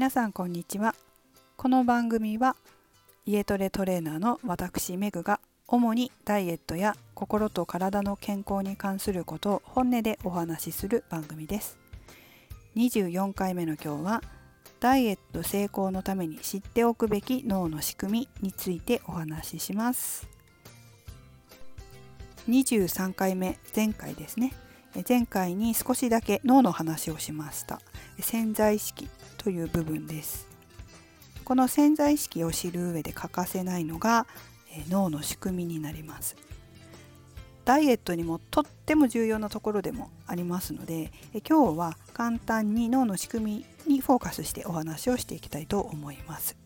皆さんこんにちは。この番組は家トレトレーナーの私メグが主にダイエットや心と体の健康に関することを本音でお話しする番組です。24回目の今日はダイエット成功のために知っておくべき脳の仕組みについてお話しします。23回目前回ですね。前回に少しだけ脳の話をしました。潜在意識という部分です。この潜在意識を知る上で欠かせないのが脳の仕組みになります。ダイエットにもとっても重要なところでもありますので今日は簡単に脳の仕組みにフォーカスしてお話をしていきたいと思います。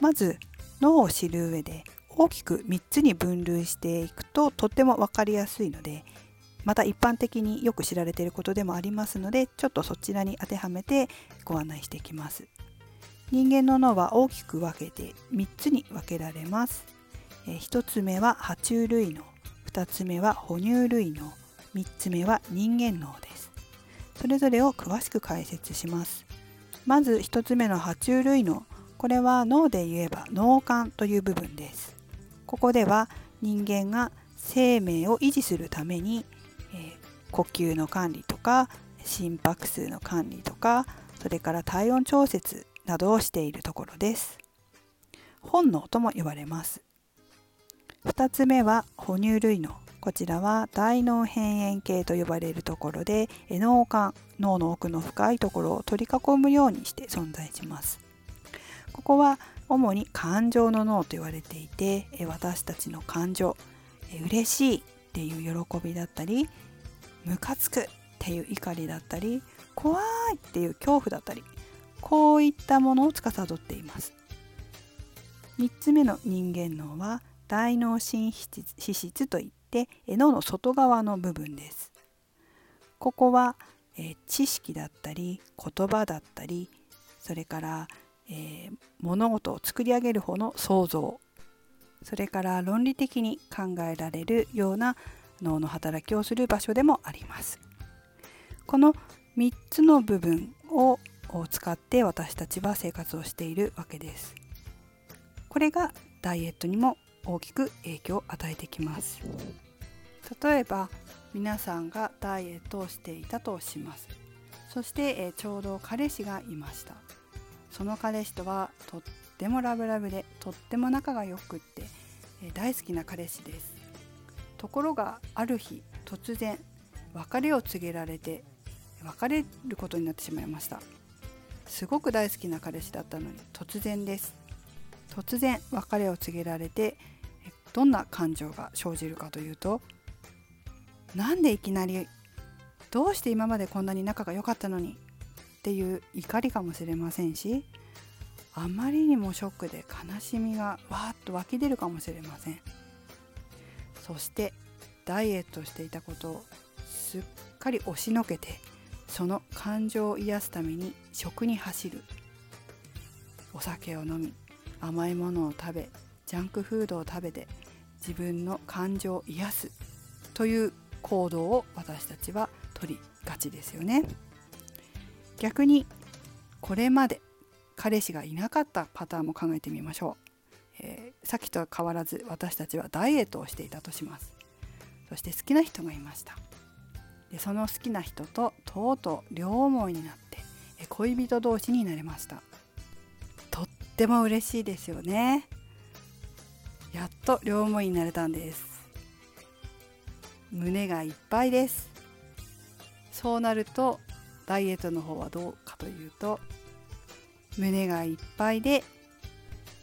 まず脳を知る上で大きく3つに分類していくととっても分かりやすいのでまた一般的によく知られていることでもありますのでちょっとそちらに当てはめてご案内していきます。人間の脳は大きく分けて3つに分けられます。1つ目は爬虫類脳。2つ目は哺乳類脳。3つ目は人間脳です。それぞれを詳しく解説します。まず1つ目の爬虫類脳。これは脳で言えば脳幹という部分です。ここでは人間が生命を維持するためにえ呼吸の管理とか心拍数の管理とかそれから体温調節などをしているところです。本能とも言われます。2つ目は哺乳類脳こちらは大脳辺縁系と呼ばれるところで脳幹脳の奥の深いところを取り囲むようにして存在します。ここは主に感情の脳と言われていて私たちの感情嬉しいっていう喜びだったりムカつくっていう怒りだったり怖いっていう恐怖だったりこういったものを司っています。3つ目の人間脳は大脳新脂質といって脳の外側の部分です。ここは、え知識だったり言葉だったりそれから、えー、物事を作り上げる方の想像それから論理的に考えられるような脳の働きをする場所でもあります。この3つの部分を使って私たちは生活をしているわけです。これがダイエットにも大きく影響を与えてきます。例えば皆さんがダイエットをしていたとします。そして、えちょうど彼氏がいました。その彼氏とはとってもラブラブでとっても仲が良くって、え大好きな彼氏です。ところがある日突然別れを告げられて別れることになってしまいました。すごく大好きな彼氏だったのに突然です。突然別れを告げられてどんな感情が生じるかというとなんでいきなりどうして今までこんなに仲が良かったのにっていう怒りかもしれませんしあまりにもショックで悲しみがわーっと湧き出るかもしれません。そしてダイエットしていたことをすっかり押しのけてその感情を癒すために食に走る。お酒を飲み甘いものを食べジャンクフードを食べて自分の感情を癒すという行動を私たちは取りがちですよね。逆にこれまで彼氏がいなかったパターンも考えてみましょう。えー、さっきとは変わらず私たちはダイエットをしていたとします。そして好きな人がいました。でその好きな人ととうとう両思いになって恋人同士になれました。とっても嬉しいですよね。やっと両思いになれたんです。胸がいっぱいです。そうなるとダイエットの方はどうかというと胸がいっぱいで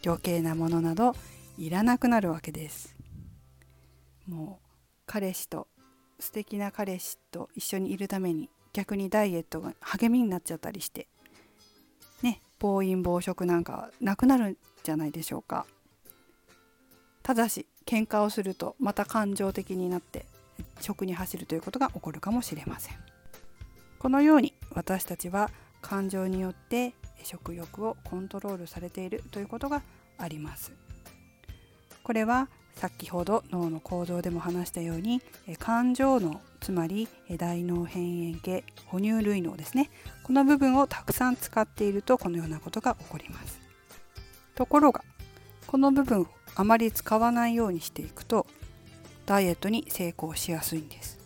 余計なものなどいらなくなるわけです。もう彼氏と素敵な彼氏と一緒にいるために逆にダイエットが励みになっちゃったりしてね暴飲暴食なんかなくなるんじゃないでしょうか。ただし喧嘩をするとまた感情的になって食に走るということが起こるかもしれません。このように私たちは感情によって食欲をコントロールされているということがあります。これは先ほど脳の構造でも話したように感情脳つまり大脳辺縁系哺乳類脳ですね。この部分をたくさん使っているとこのようなことが起こります。ところがこの部分をあまり使わないようにしていくとダイエットに成功しやすいんです。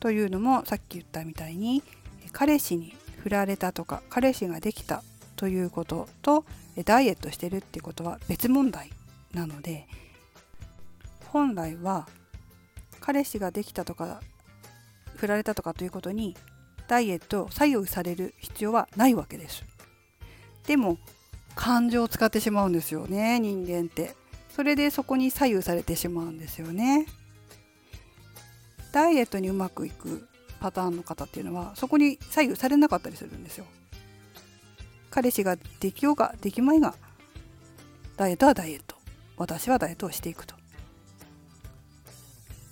というのもさっき言ったみたいに彼氏に振られたとか彼氏ができたということとダイエットしてるってことは別問題なので本来は彼氏ができたとか振られたとかということにダイエットを左右される必要はないわけです。でも感情を使ってしまうんですよね人間って。それでそこに左右されてしまうんですよね。ダイエットにうまくいくパターンの方っていうのはそこに左右されなかったりするんですよ。彼氏ができようができまいがダイエットはダイエット。私はダイエットをしていくと。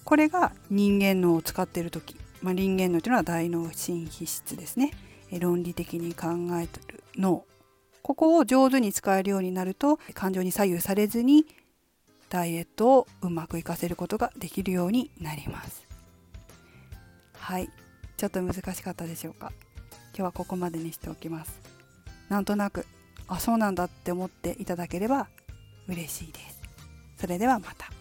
これが人間脳を使っている時、まあ、人間脳というのは大脳新皮質ですね。論理的に考えてる脳。ここを上手に使えるようになると感情に左右されずにダイエットをうまくいかせることができるようになります。はい。ちょっと難しかったでしょうか？今日はここまでにしておきます。なんとなくあそうなんだって思っていただければ嬉しいです。それではまた。